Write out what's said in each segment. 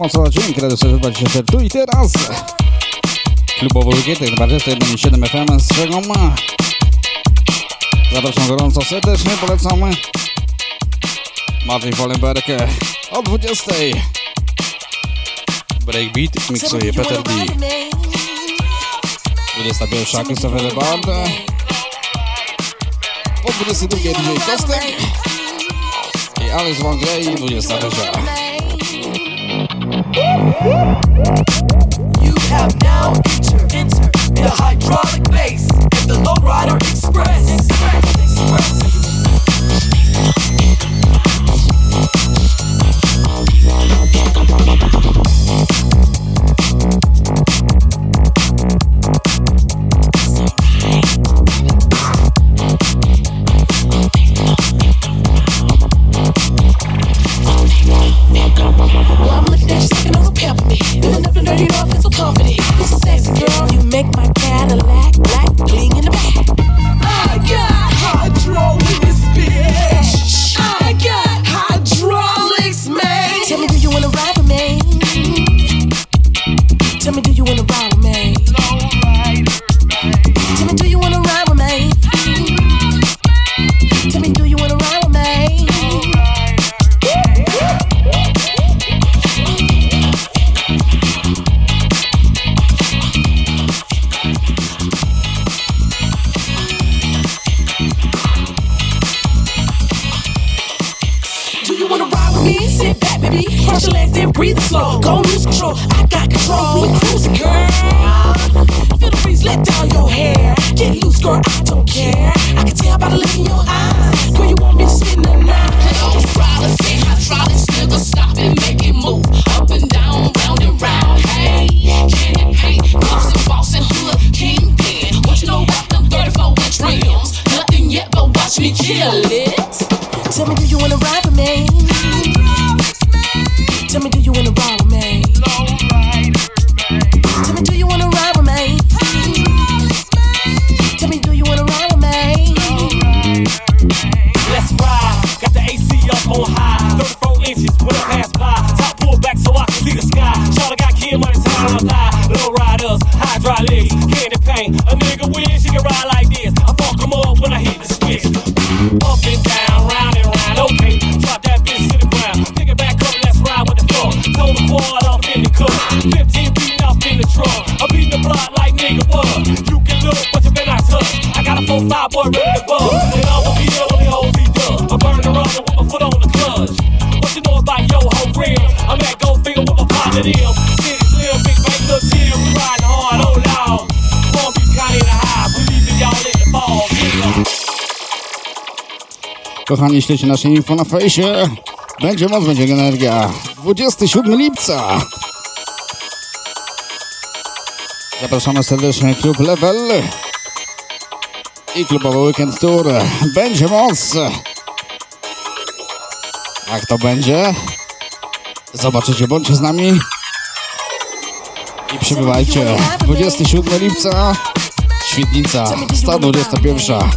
o co dzień, kiedy przeżywa się sercu i teraz klubowo lukiety 21.7 FM z czego ma. Zapraszam gorąco serdecznie, polecamy Maciej Wolenberkę o 20. Breakbeat miksuje Peter D. 21. Krzysztof Lebarda. Po 22 DJ Kostek i Alice Wangrej 21. You have now entered, the hydraulic bass and the lowrider express. express, express. breathe slow, go lose control. I got control, we cruising, girl. Feel the breeze let down your hair. Get loose, girl, I don't care. I can tell by the look in your eyes. Girl, you want me to spend the night. Play all the problems, say hydraulics, nigga, stop and make it move. Up and down, round and round. Hey, can it pay? Cops and boss and hood, kingpin. What you know about them 34 inch rims? Nothing yet, but watch me kill it. Kochani, śledźcie nasze info na fejsie. Będzie moc, będzie energia. 27 lipca. Zapraszamy serdecznie klub Level i klubowy weekend tour. Będzie moc. Jak to będzie? Zobaczycie, bądźcie z nami i przybywajcie. 27 lipca, Świdnica, 121.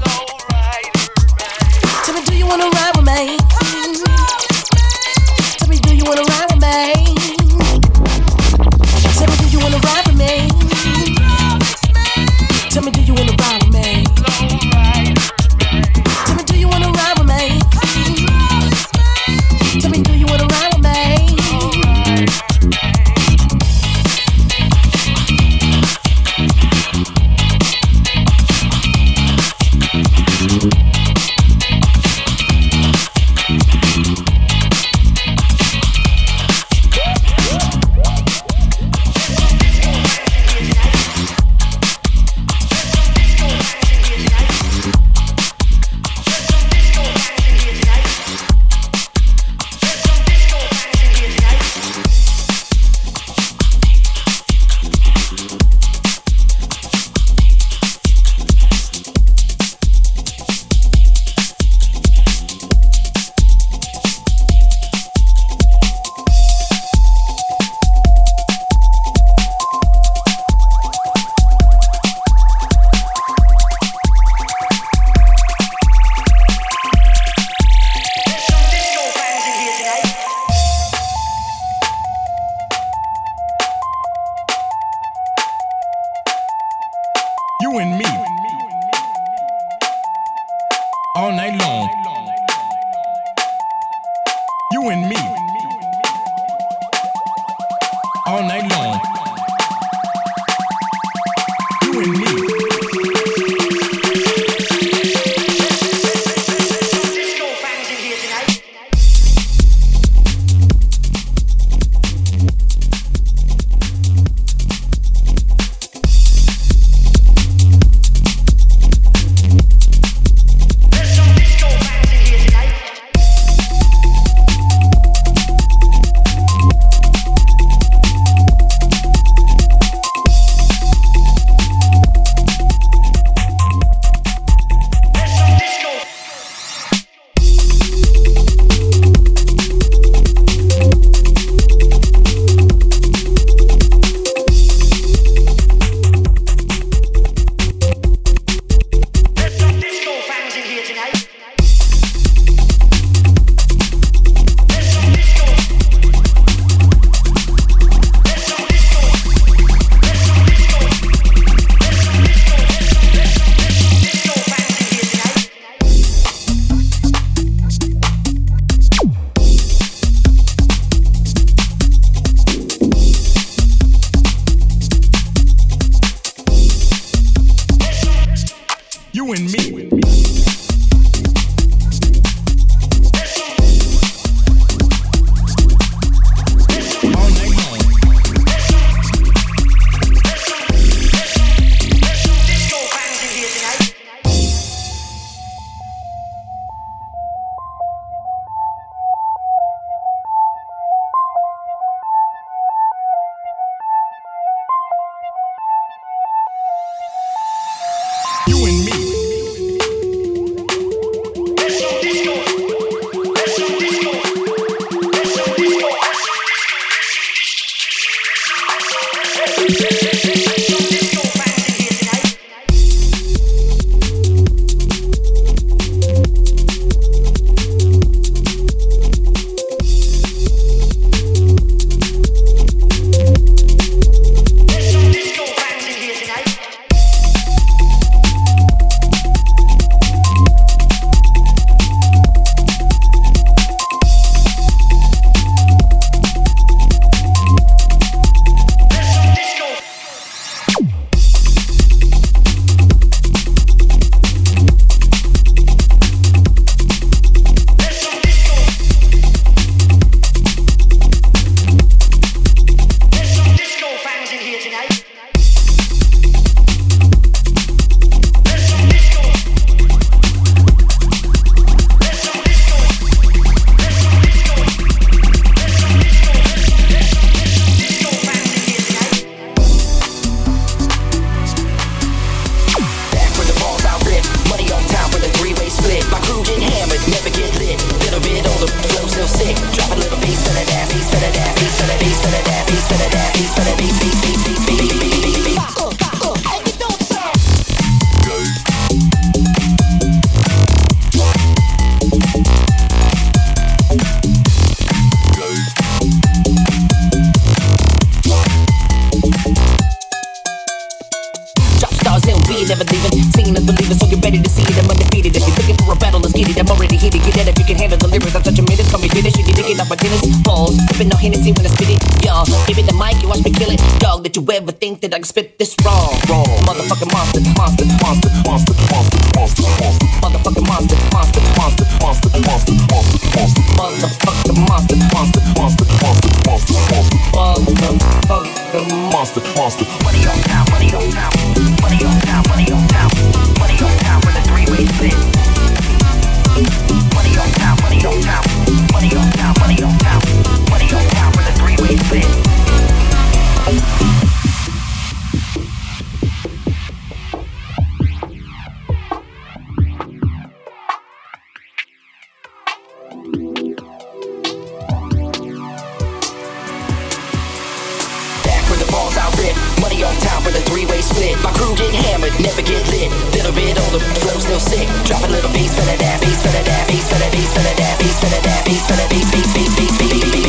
crew get hammered, never get lit. Little bit on the flow still sick. Drop a little bass for that ass, bass for that ass, bass for that bass for that ass, bass for that ass, bass for that bass, bass, bass, bass, bass, bass, bass.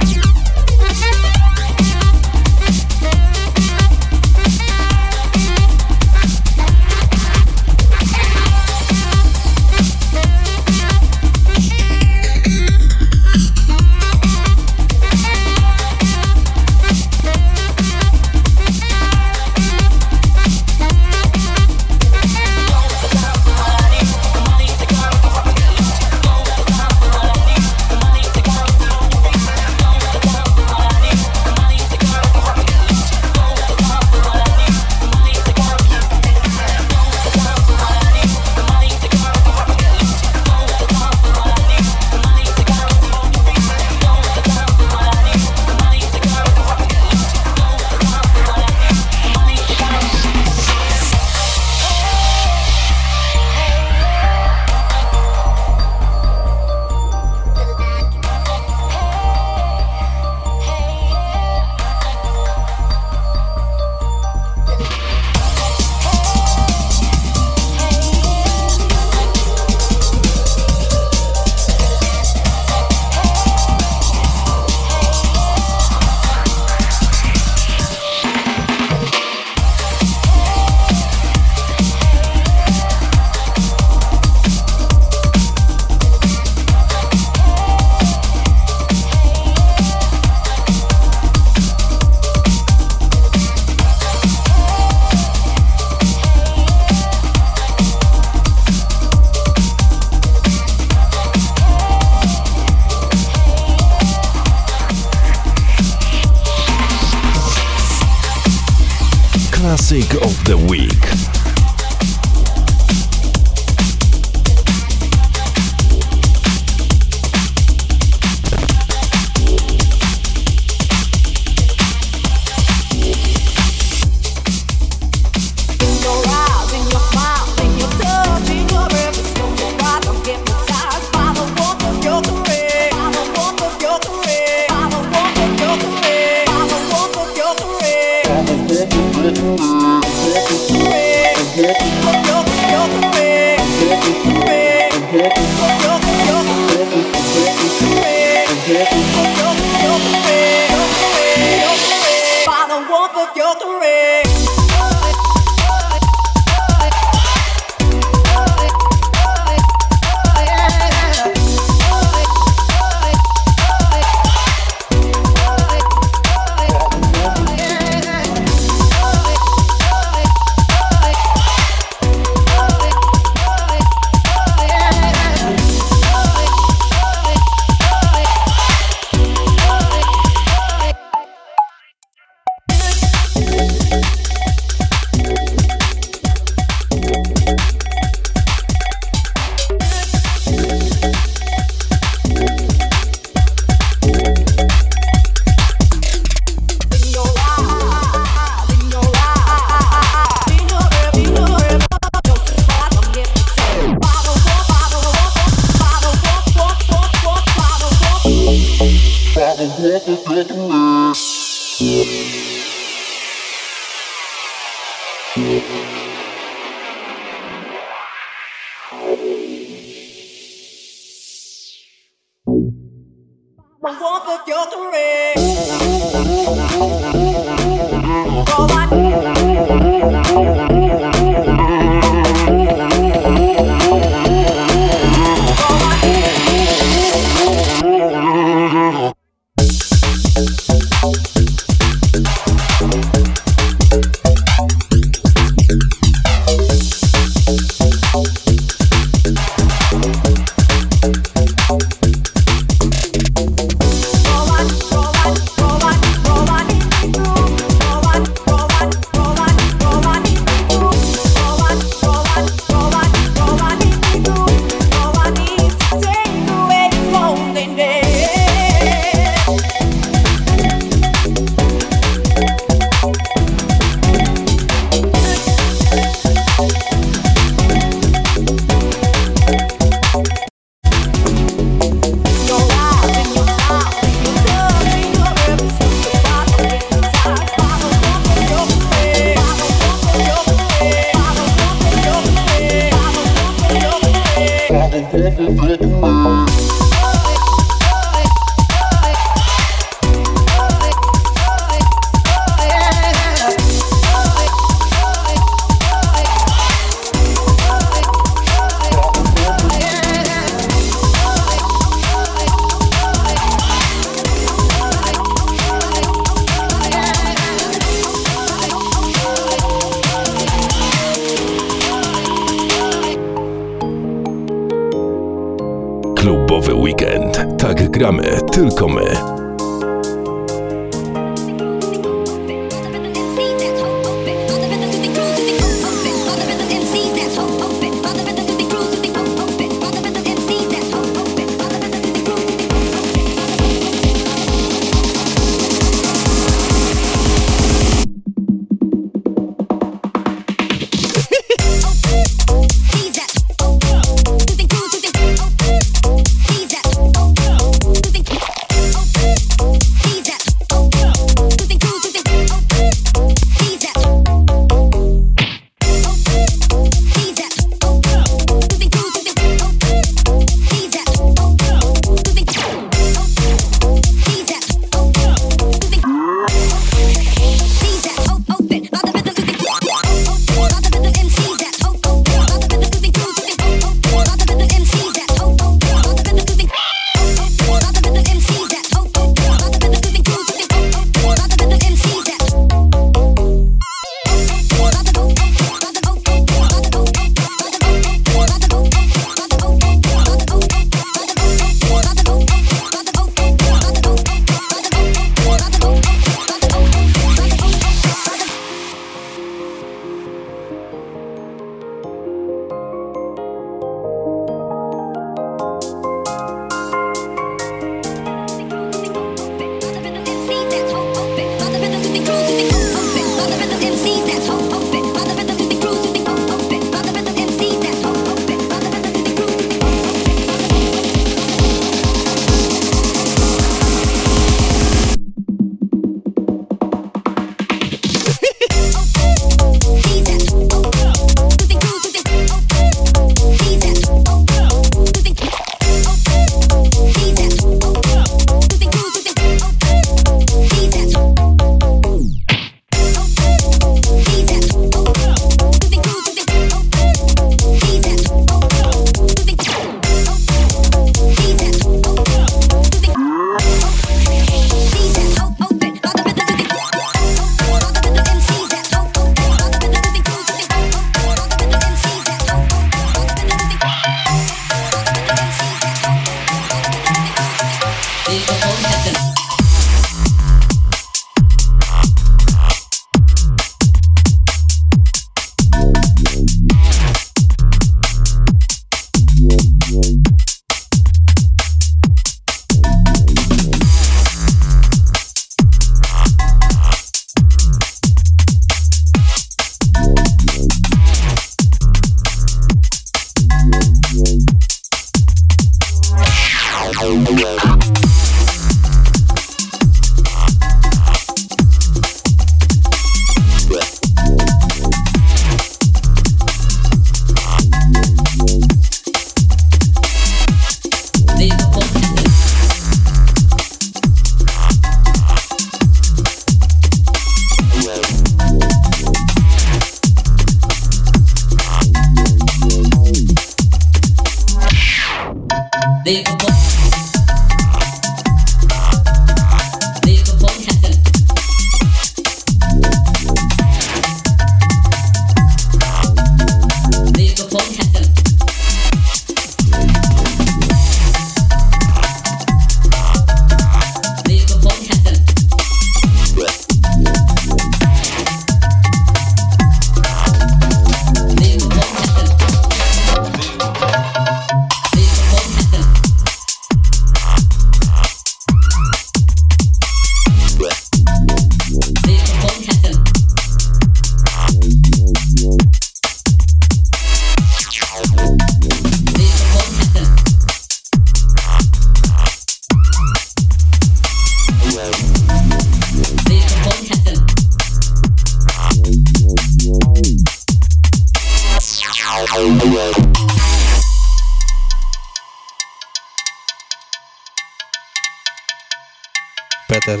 Peter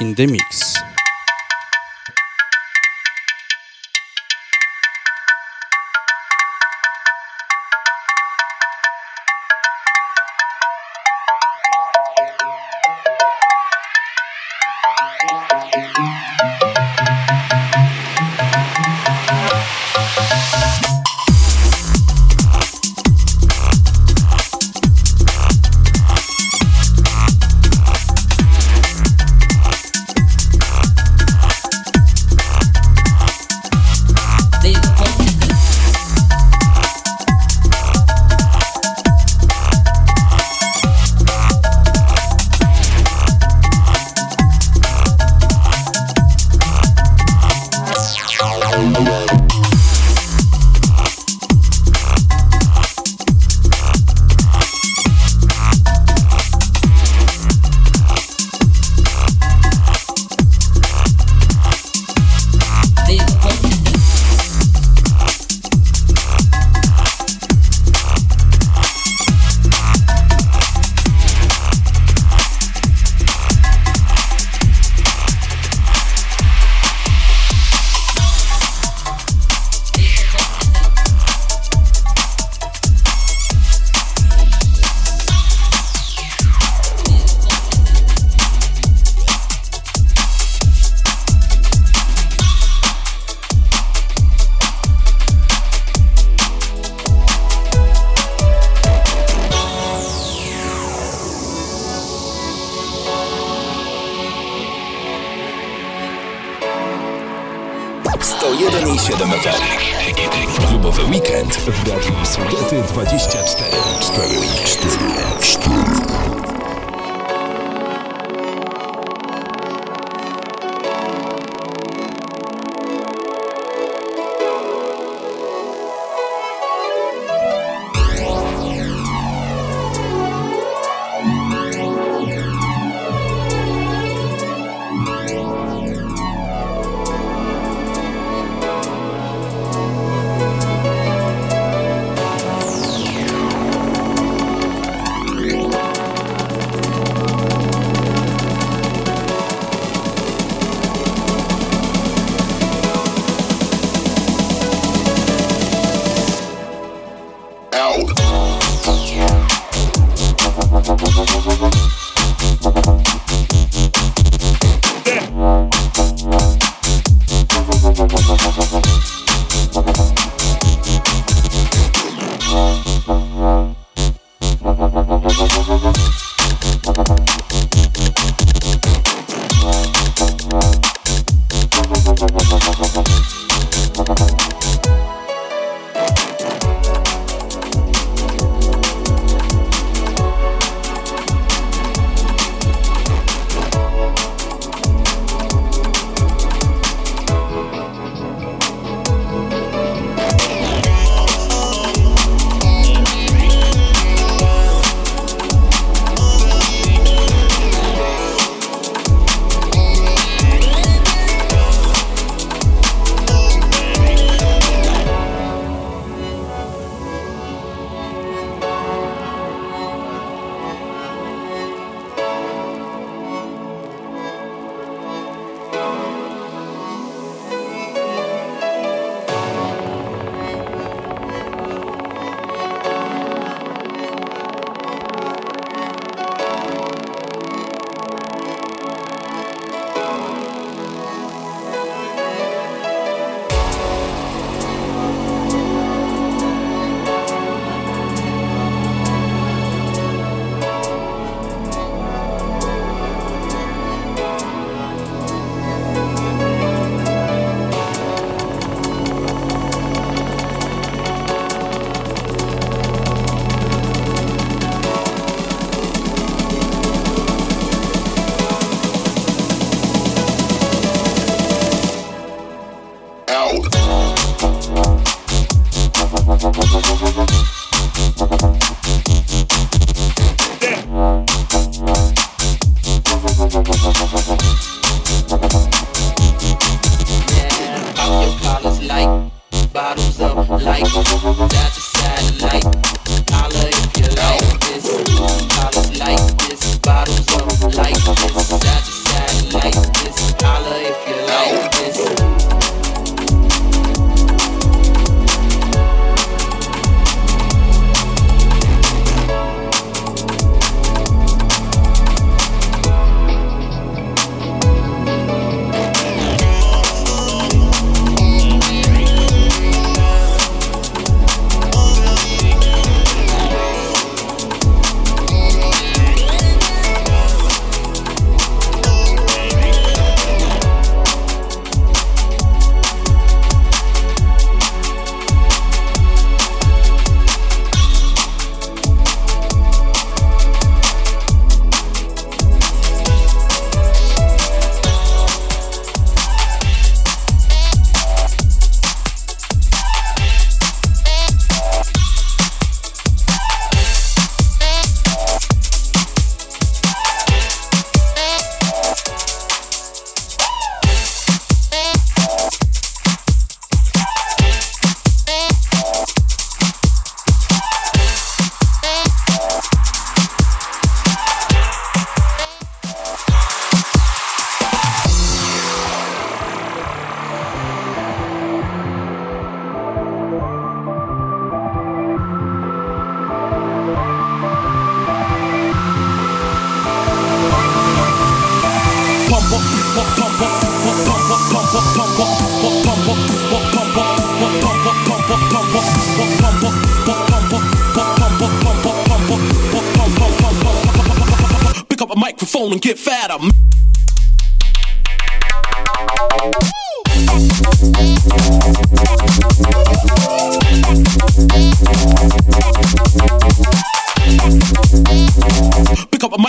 in the mix.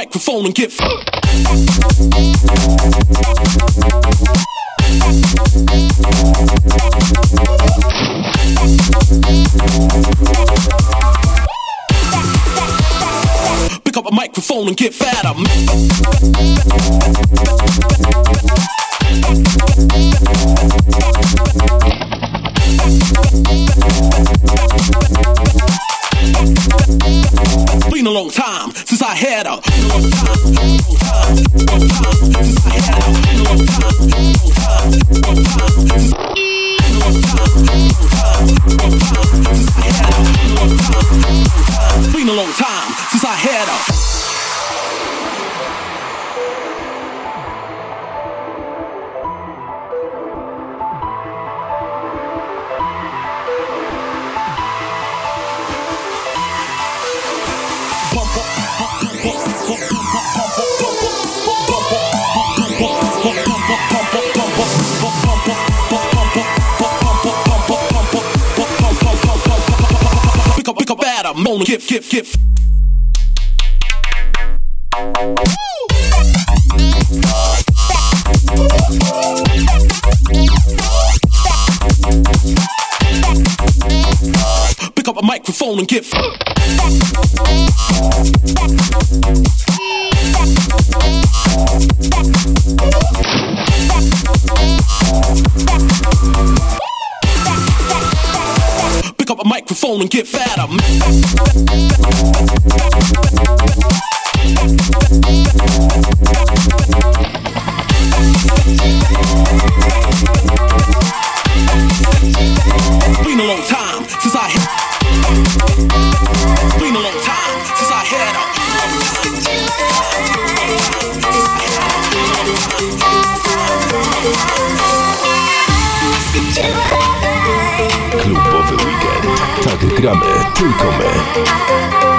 microphone and get Pick up a microphone and get fat. I'm been a long time since I had a long time, long time, long time since I had long time, long time long time, since I had. Been a long time since I had a I'm on the kip, kip, kip. Pick up a microphone and get. microphone and get fatter. me. gramy tylko my.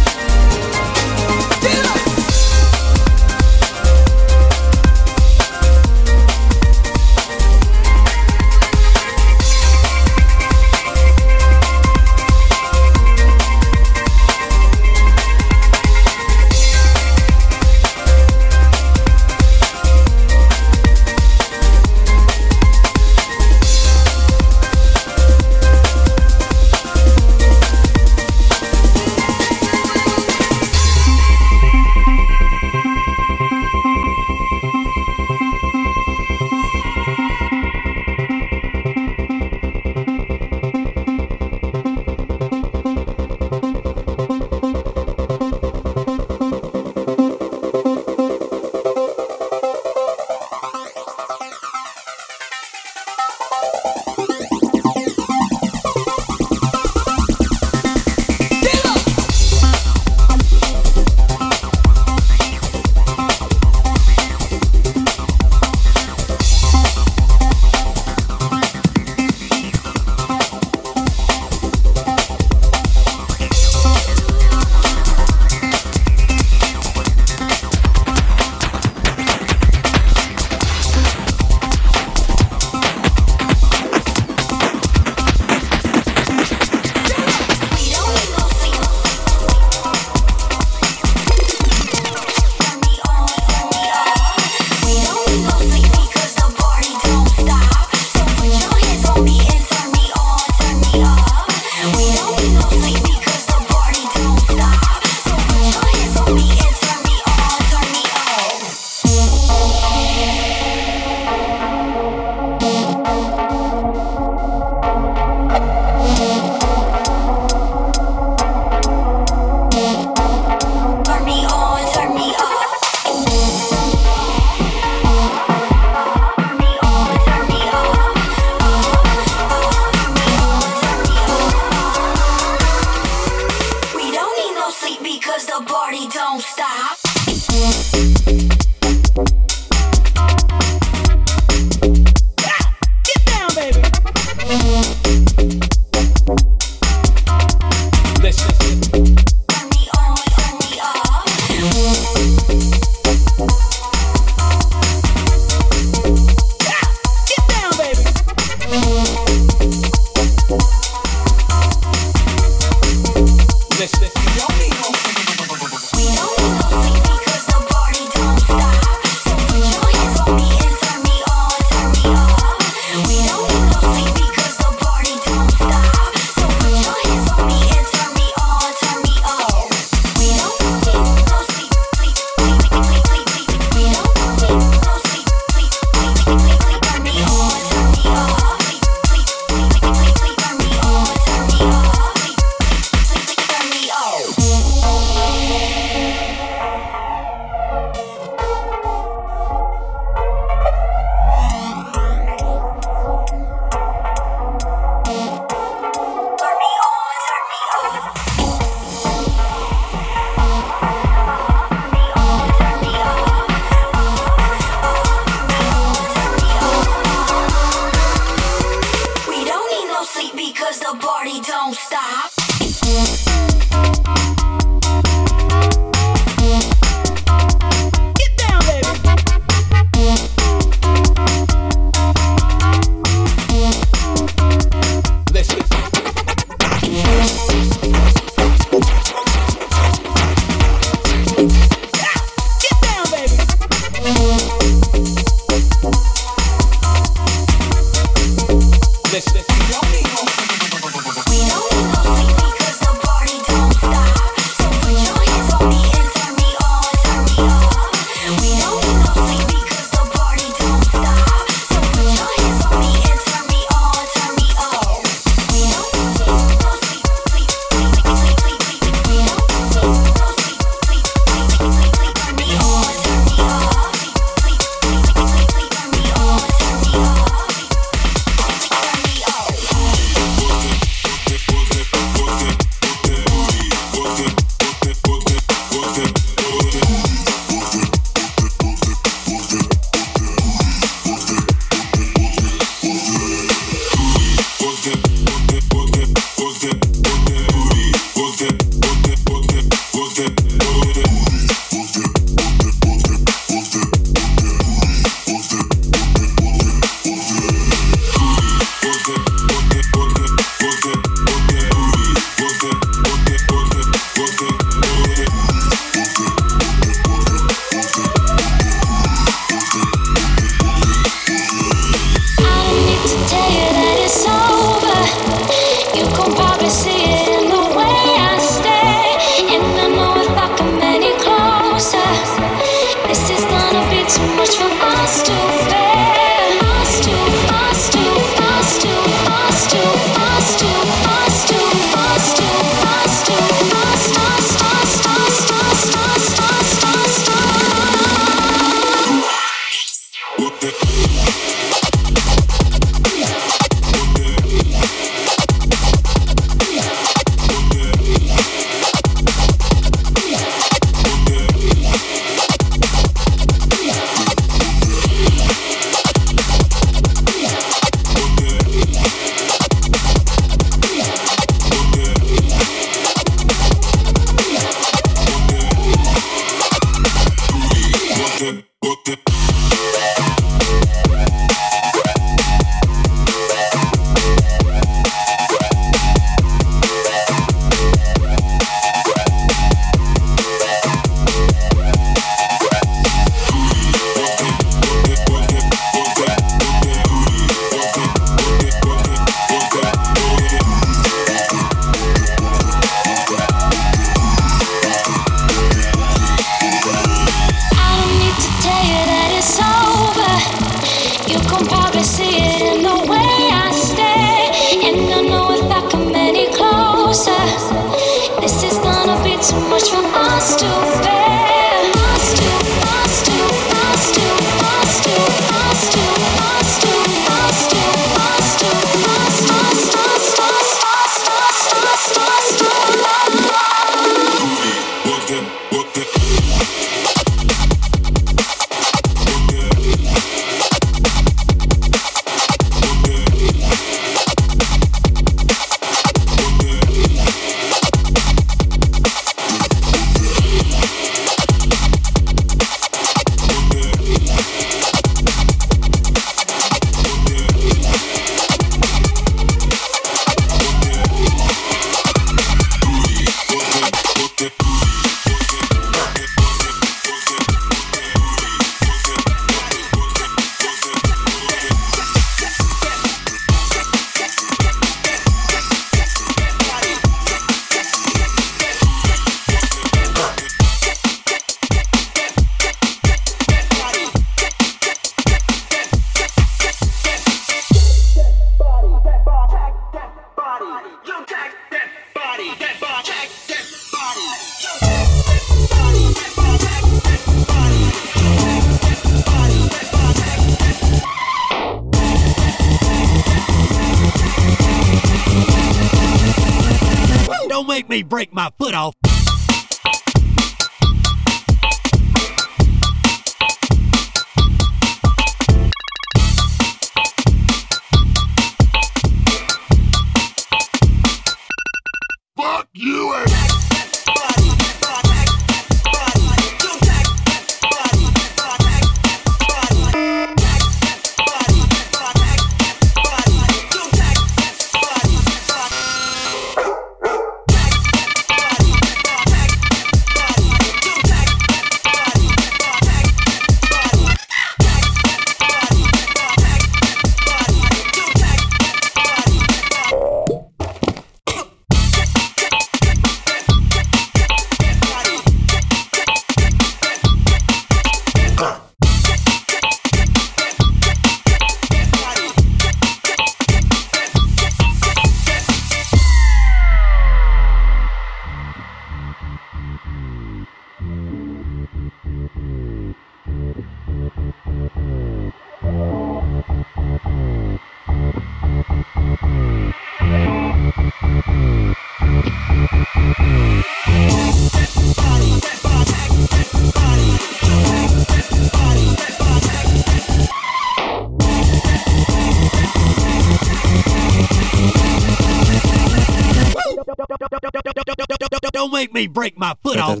Break my foot off.